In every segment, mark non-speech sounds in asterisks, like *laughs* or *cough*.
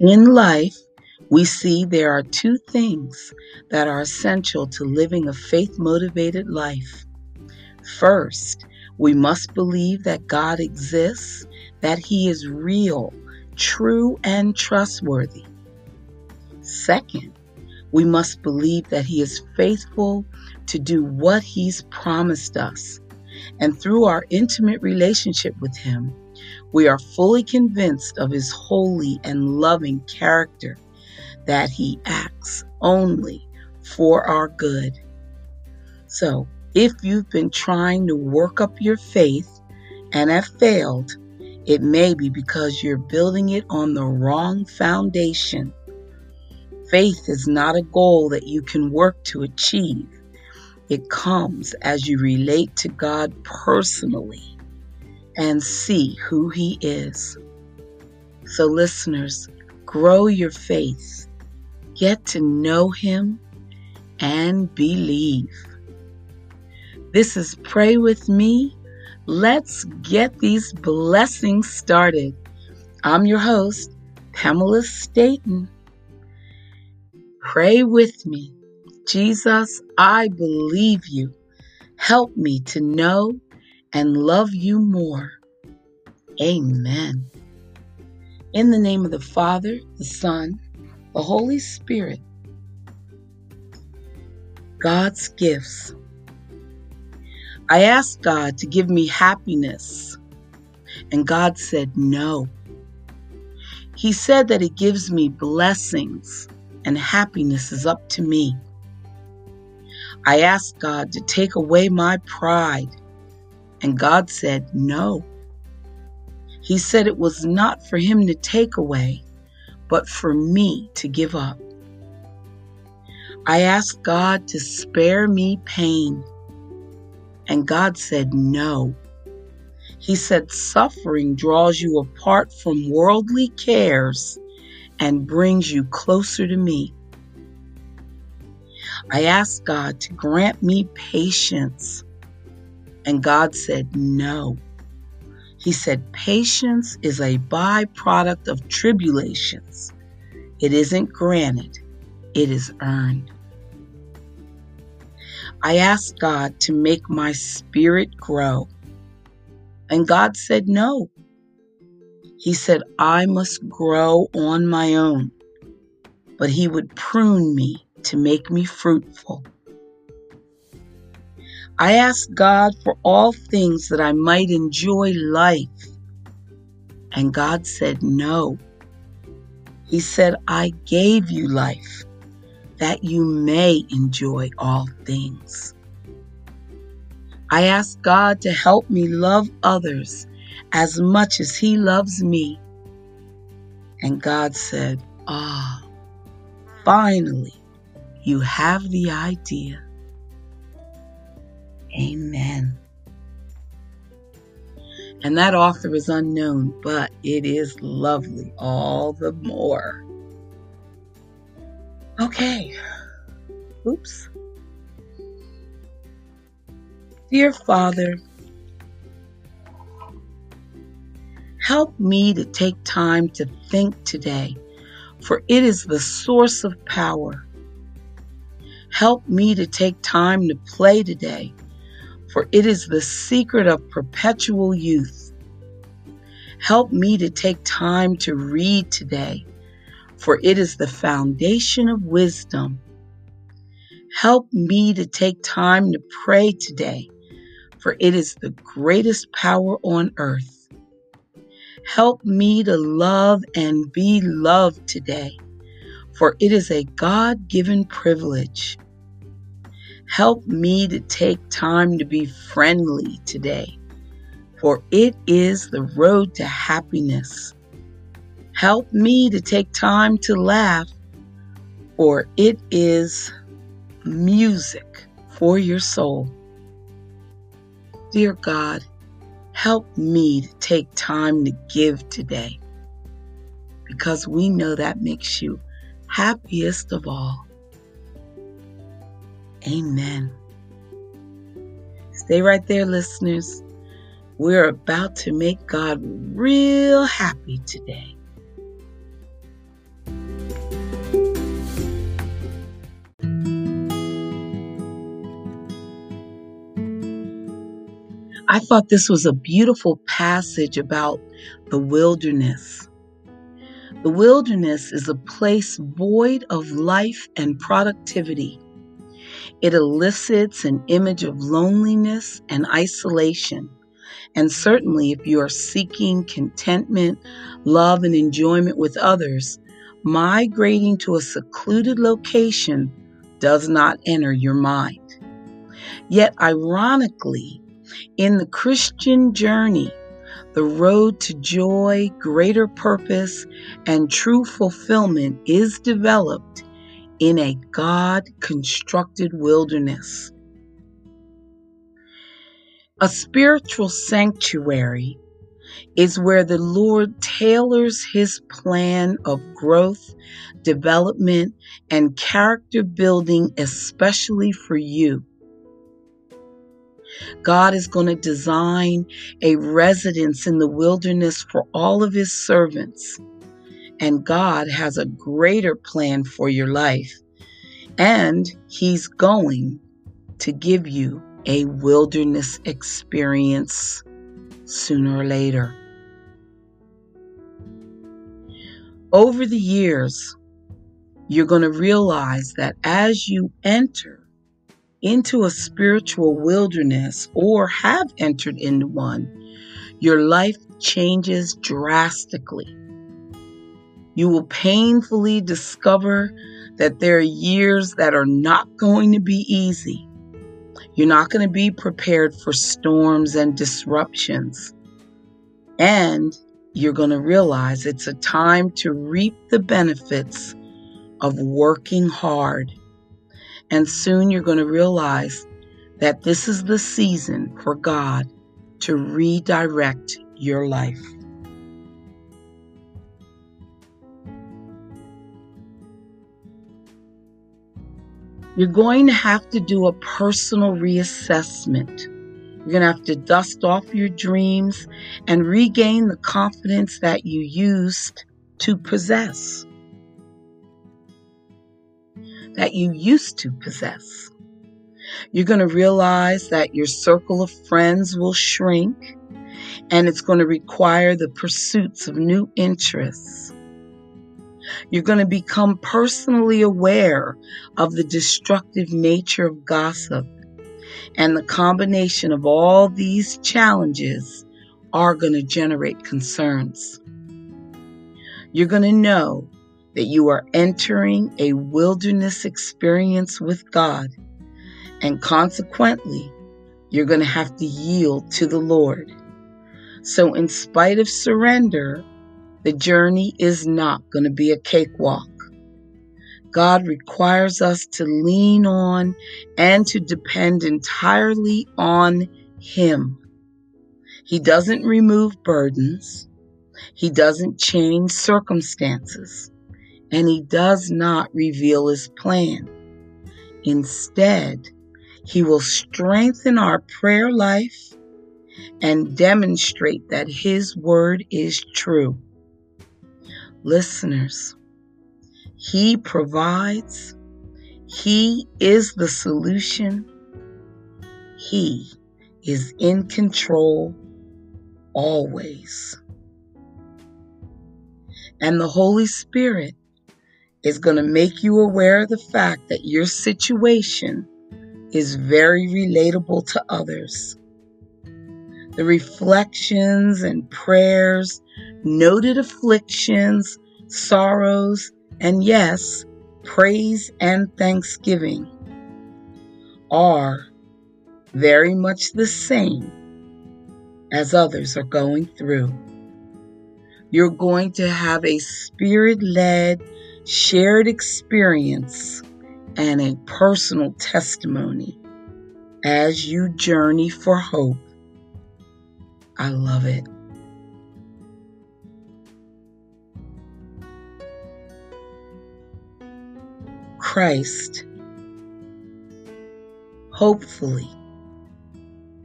In life, we see there are two things that are essential to living a faith motivated life. First, we must believe that God exists, that He is real, true, and trustworthy. Second, we must believe that He is faithful to do what He's promised us. And through our intimate relationship with Him, we are fully convinced of His holy and loving character, that He acts only for our good. So, if you've been trying to work up your faith and have failed, it may be because you're building it on the wrong foundation. Faith is not a goal that you can work to achieve. It comes as you relate to God personally and see who He is. So, listeners, grow your faith, get to know Him, and believe. This is Pray With Me. Let's get these blessings started. I'm your host, Pamela Staton. Pray with me. Jesus, I believe you. Help me to know and love you more. Amen. In the name of the Father, the Son, the Holy Spirit, God's gifts. I asked God to give me happiness, and God said no. He said that He gives me blessings, and happiness is up to me. I asked God to take away my pride, and God said no. He said it was not for Him to take away, but for me to give up. I asked God to spare me pain, and God said no. He said suffering draws you apart from worldly cares and brings you closer to me. I asked God to grant me patience, and God said no. He said patience is a byproduct of tribulations. It isn't granted, it is earned. I asked God to make my spirit grow, and God said no. He said I must grow on my own, but He would prune me to make me fruitful. I asked God for all things that I might enjoy life, and God said no. He said, I gave you life that you may enjoy all things. I asked God to help me love others as much as He loves me. And God said, Ah, finally, you have the idea. Amen. And that author is unknown, but it is lovely all the more. Okay. Oops. Dear Father, help me to take time to think today, for it is the source of power. Help me to take time to play today, for it is the secret of perpetual youth. Help me to take time to read today, for it is the foundation of wisdom. Help me to take time to pray today, for it is the greatest power on earth. Help me to love and be loved today, for it is a God given privilege. Help me to take time to be friendly today, for it is the road to happiness. Help me to take time to laugh, for it is music for your soul. Dear God, help me to take time to give today, because we know that makes you happiest of all. Amen. Stay right there, listeners. We're about to make God real happy today. I thought this was a beautiful passage about the wilderness. The wilderness is a place void of life and productivity. It elicits an image of loneliness and isolation. And certainly, if you are seeking contentment, love, and enjoyment with others, migrating to a secluded location does not enter your mind. Yet, ironically, in the Christian journey, the road to joy, greater purpose, and true fulfillment is developed in a God constructed wilderness. A spiritual sanctuary is where the Lord tailors his plan of growth, development, and character building, especially for you. God is going to design a residence in the wilderness for all of his servants. And God has a greater plan for your life. And he's going to give you a wilderness experience sooner or later. Over the years, you're going to realize that as you enter into a spiritual wilderness or have entered into one, your life changes drastically. You will painfully discover that there are years that are not going to be easy. You're not going to be prepared for storms and disruptions. And you're going to realize it's a time to reap the benefits of working hard and soon you're going to realize that this is the season for God to redirect your life. You're going to have to do a personal reassessment. You're going to have to dust off your dreams and regain the confidence that you used to possess that you used to possess. You're going to realize that your circle of friends will shrink and it's going to require the pursuits of new interests. You're going to become personally aware of the destructive nature of gossip. And the combination of all these challenges are going to generate concerns. You're going to know that you are entering a wilderness experience with God. And consequently, you're going to have to yield to the Lord. So, in spite of surrender, the journey is not going to be a cakewalk. God requires us to lean on and to depend entirely on Him. He doesn't remove burdens. He doesn't change circumstances and he does not reveal his plan. Instead, he will strengthen our prayer life and demonstrate that his word is true. Listeners, he provides, he is the solution, he is in control always. And the Holy Spirit is going to make you aware of the fact that your situation is very relatable to others. The reflections and prayers, noted afflictions, sorrows, and yes, praise and thanksgiving are very much the same as others are going through. You're going to have a spirit led shared experience, and a personal testimony as you journey for hope. I love it. Christ hopefully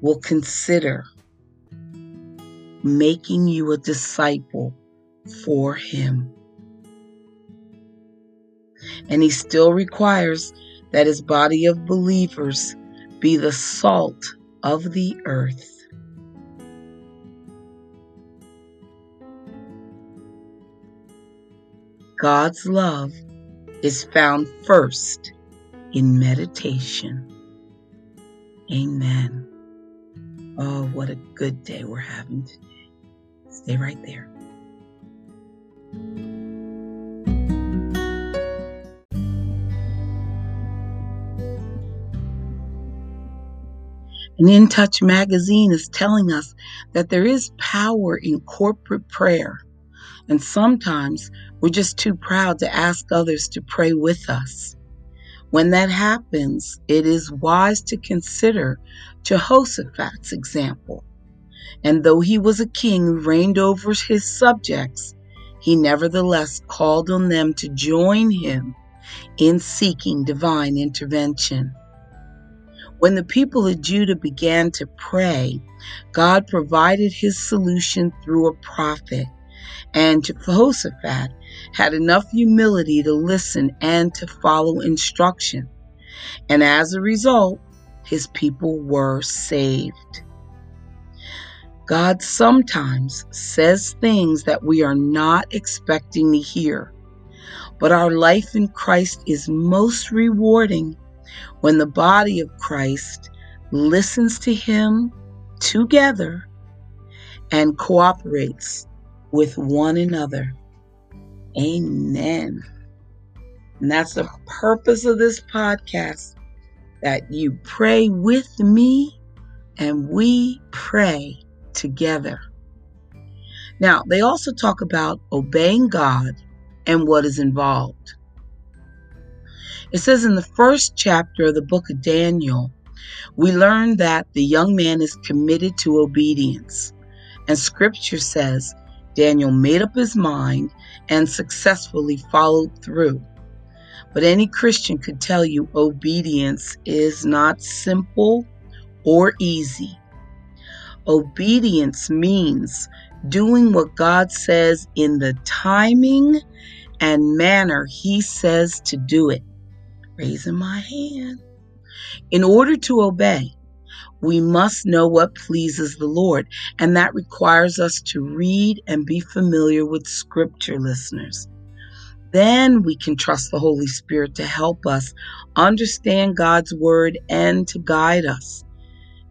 will consider making you a disciple for him. And he still requires that his body of believers be the salt of the earth. God's love is found first in meditation. Amen. Oh, what a good day we're having today. Stay right there. And In Touch magazine is telling us that there is power in corporate prayer. And sometimes we're just too proud to ask others to pray with us. When that happens, it is wise to consider Jehoshaphat's example. And though he was a king who reigned over his subjects, he nevertheless called on them to join him in seeking divine intervention. When the people of Judah began to pray, God provided his solution through a prophet, and Jehoshaphat had enough humility to listen and to follow instruction. And as a result, his people were saved. God sometimes says things that we are not expecting to hear, but our life in Christ is most rewarding when the body of Christ listens to Him together and cooperates with one another. Amen. And that's the purpose of this podcast that you pray with me and we pray together. Now, they also talk about obeying God and what is involved. It says in the first chapter of the book of Daniel, we learn that the young man is committed to obedience. And scripture says Daniel made up his mind and successfully followed through. But any Christian could tell you obedience is not simple or easy. Obedience means doing what God says in the timing and manner He says to do it raising my hand. In order to obey, we must know what pleases the Lord, and that requires us to read and be familiar with Scripture, listeners. Then we can trust the Holy Spirit to help us understand God's Word and to guide us.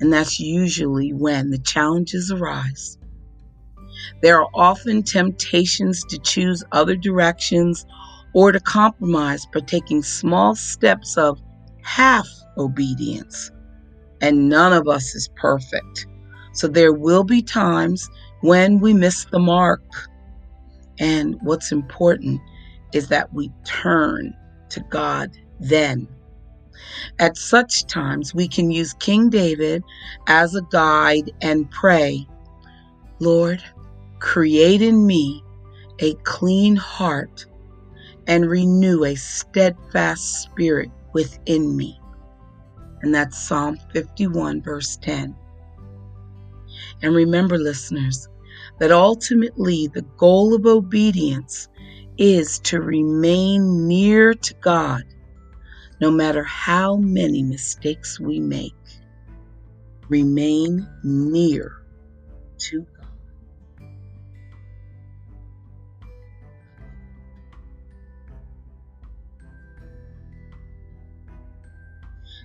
And that's usually when the challenges arise. There are often temptations to choose other directions or to compromise by taking small steps of half obedience. And none of us is perfect. So there will be times when we miss the mark. And what's important is that we turn to God then. At such times, we can use King David as a guide and pray, Lord, create in me a clean heart and renew a steadfast spirit within me. And that's Psalm 51, verse 10. And remember, listeners, that ultimately the goal of obedience is to remain near to God, no matter how many mistakes we make. Remain near to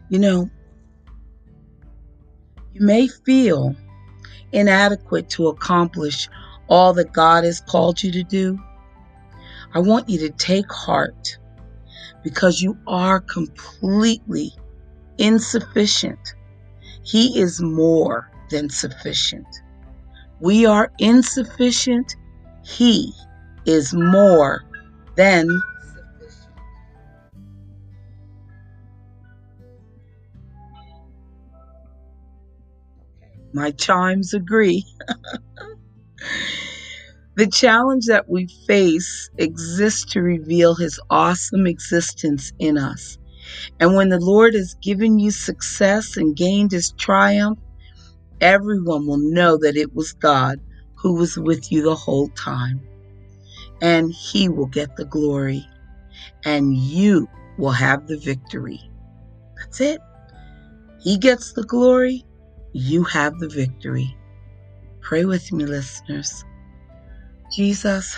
You know, you may feel inadequate to accomplish all that God has called you to do. I want you to take heart because you are completely insufficient. He is more than sufficient. We are insufficient. He is more than My chimes agree. *laughs* the challenge that we face exists to reveal His awesome existence in us. And when the Lord has given you success and gained His triumph, everyone will know that it was God who was with you the whole time. And He will get the glory, and you will have the victory. That's it. He gets the glory, you have the victory. Pray with me, listeners. Jesus,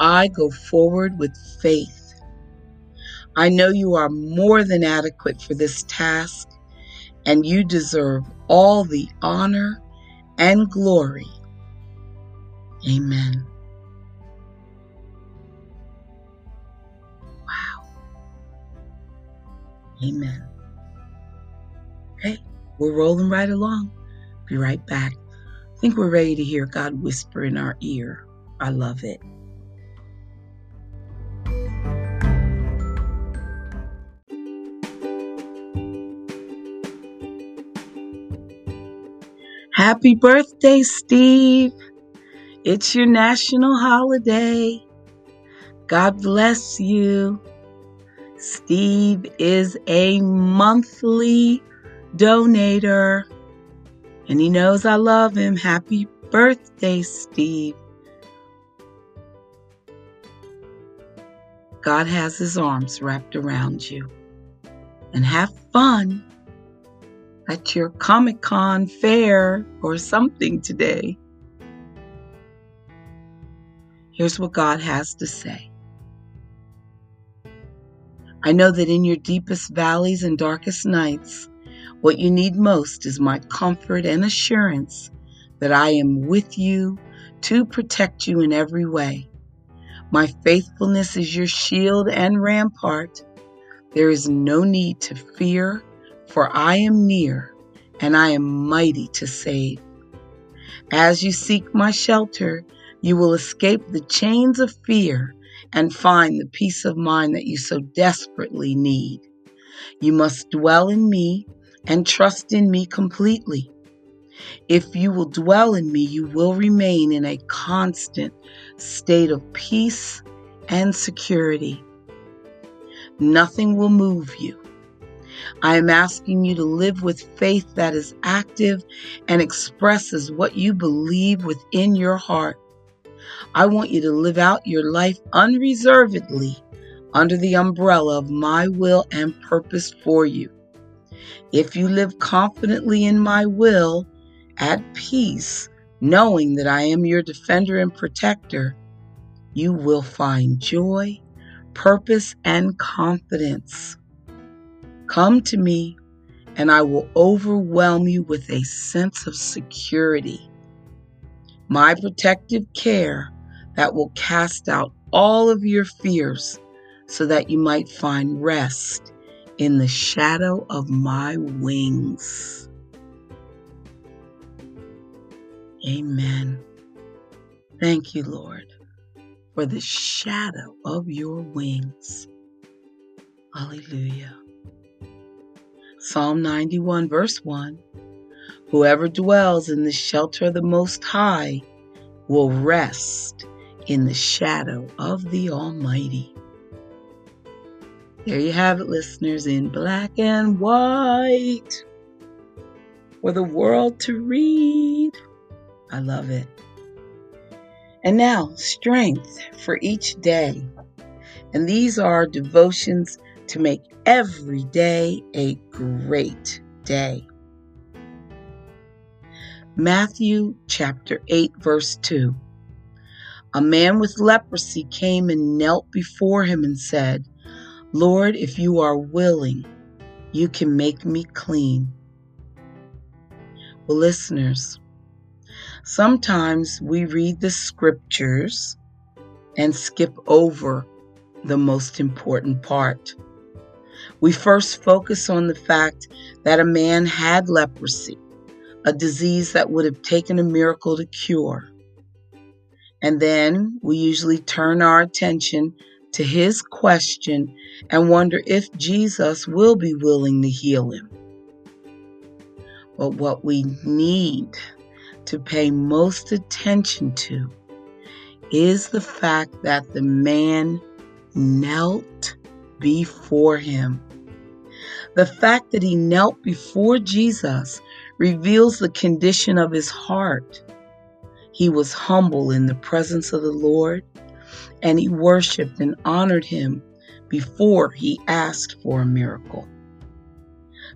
I go forward with faith. I know you are more than adequate for this task, and you deserve all the honor and glory. Amen. Wow. Amen. Okay, we're rolling right along. Be right back. I think we're ready to hear God whisper in our ear. I love it. Happy birthday, Steve. It's your national holiday. God bless you. Steve is a monthly donator, and he knows I love him. Happy birthday, Steve. God has his arms wrapped around you. And have fun at your Comic Con fair or something today. Here's what God has to say. I know that in your deepest valleys and darkest nights, what you need most is my comfort and assurance that I am with you to protect you in every way. My faithfulness is your shield and rampart. There is no need to fear for I am near and I am mighty to save. As you seek my shelter, you will escape the chains of fear and find the peace of mind that you so desperately need. You must dwell in me and trust in me completely. If you will dwell in me, you will remain in a constant state of peace and security. Nothing will move you. I am asking you to live with faith that is active and expresses what you believe within your heart. I want you to live out your life unreservedly under the umbrella of my will and purpose for you. If you live confidently in my will, at peace, knowing that I am your defender and protector, you will find joy, purpose, and confidence. Come to me, and I will overwhelm you with a sense of security. My protective care that will cast out all of your fears so that you might find rest in the shadow of my wings. Amen. Thank you, Lord, for the shadow of your wings. Hallelujah. Psalm 91, verse 1 Whoever dwells in the shelter of the Most High will rest in the shadow of the Almighty. There you have it, listeners, in black and white for the world to read. I love it. And now, strength for each day. And these are devotions to make every day a great day. Matthew chapter 8, verse 2. A man with leprosy came and knelt before him and said, Lord, if you are willing, you can make me clean. Well, listeners, sometimes we read the scriptures and skip over the most important part. We first focus on the fact that a man had leprosy, a disease that would have taken a miracle to cure. And then we usually turn our attention to his question and wonder if Jesus will be willing to heal him. But what we need to pay most attention to is the fact that the man knelt before him. The fact that he knelt before Jesus reveals the condition of his heart. He was humble in the presence of the Lord, and he worshiped and honored him before he asked for a miracle.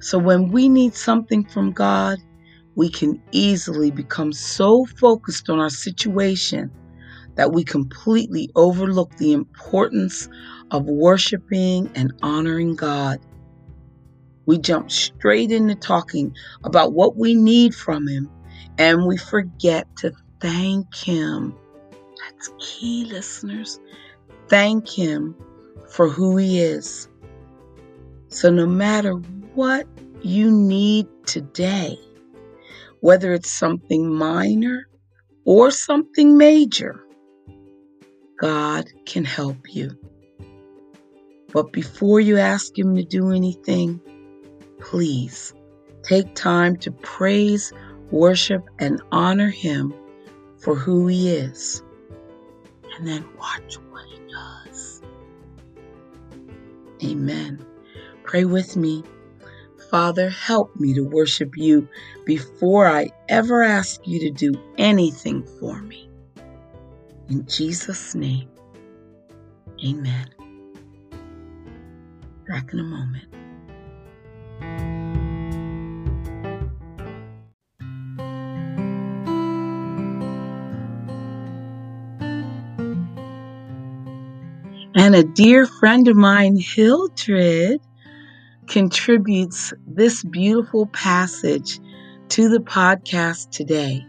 So when we need something from God, we can easily become so focused on our situation that we completely overlook the importance of worshiping and honoring God. We jump straight into talking about what we need from Him and we forget to thank Him. That's key, listeners. Thank Him for who He is. So, no matter what you need today, whether it's something minor or something major, God can help you. But before you ask Him to do anything, please take time to praise, worship, and honor Him for who He is. And then watch what He does. Amen. Pray with me. Father, help me to worship you before I ever ask you to do anything for me. In Jesus' name, amen. Back in a moment. And a dear friend of mine, Hildred, contributes this beautiful passage to the podcast today.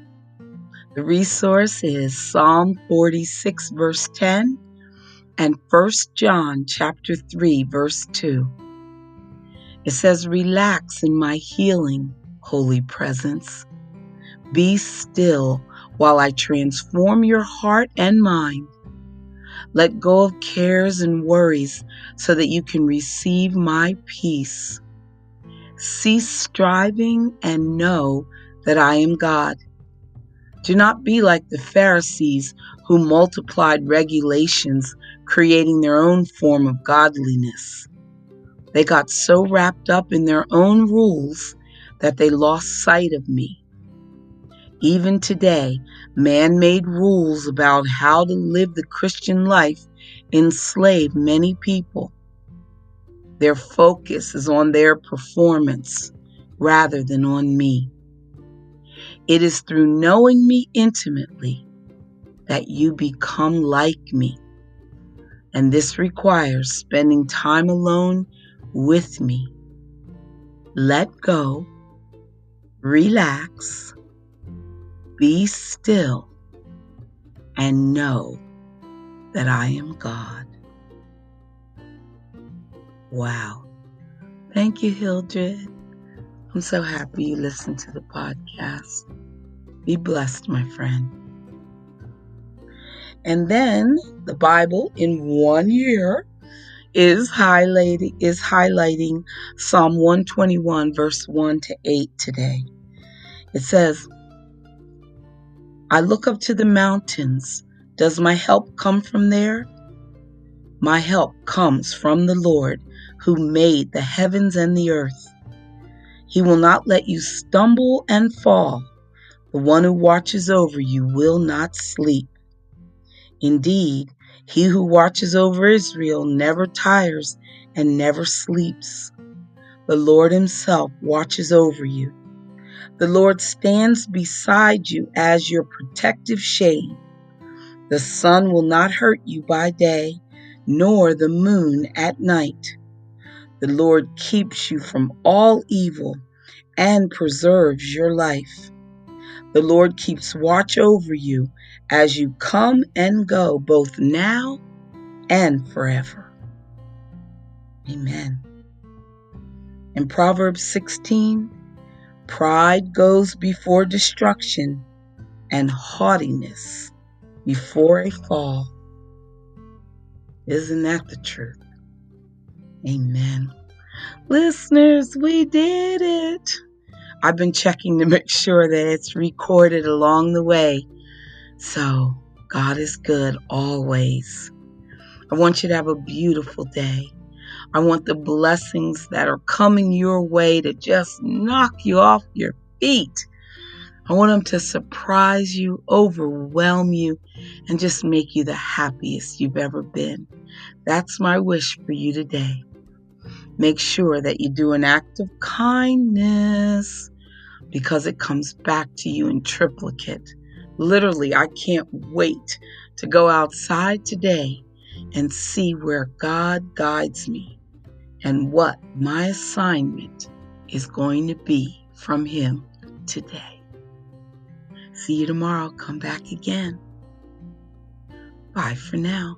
The resource is Psalm 46 verse 10 and 1 John chapter 3 verse 2. It says, Relax in my healing, holy presence. Be still while I transform your heart and mind. Let go of cares and worries so that you can receive my peace. Cease striving and know that I am God. Do not be like the Pharisees who multiplied regulations, creating their own form of godliness. They got so wrapped up in their own rules that they lost sight of me. Even today, man made rules about how to live the Christian life enslave many people. Their focus is on their performance rather than on me. It is through knowing me intimately that you become like me. And this requires spending time alone with me. Let go, relax, be still and know that I am God. Wow. Thank you, Hildred. I'm so happy you listened to the podcast. Be blessed, my friend. And then the Bible in one year is highlighting is highlighting Psalm 121 verse 1 to 8 today. It says, I look up to the mountains. Does my help come from there? My help comes from the Lord who made the heavens and the earth. He will not let you stumble and fall. The one who watches over you will not sleep. Indeed, he who watches over Israel never tires and never sleeps. The Lord himself watches over you. The Lord stands beside you as your protective shade. The sun will not hurt you by day, nor the moon at night. The Lord keeps you from all evil and preserves your life. The Lord keeps watch over you as you come and go, both now and forever. Amen. In Proverbs 16, Pride goes before destruction, and haughtiness before a fall. Isn't that the truth? Amen. Listeners, we did it. I've been checking to make sure that it's recorded along the way. So, God is good always. I want you to have a beautiful day. I want the blessings that are coming your way to just knock you off your feet. I want them to surprise you, overwhelm you, and just make you the happiest you've ever been. That's my wish for you today. Make sure that you do an act of kindness because it comes back to you in triplicate. Literally, I can't wait to go outside today and see where God guides me and what my assignment is going to be from Him today. See you tomorrow. Come back again. Bye for now.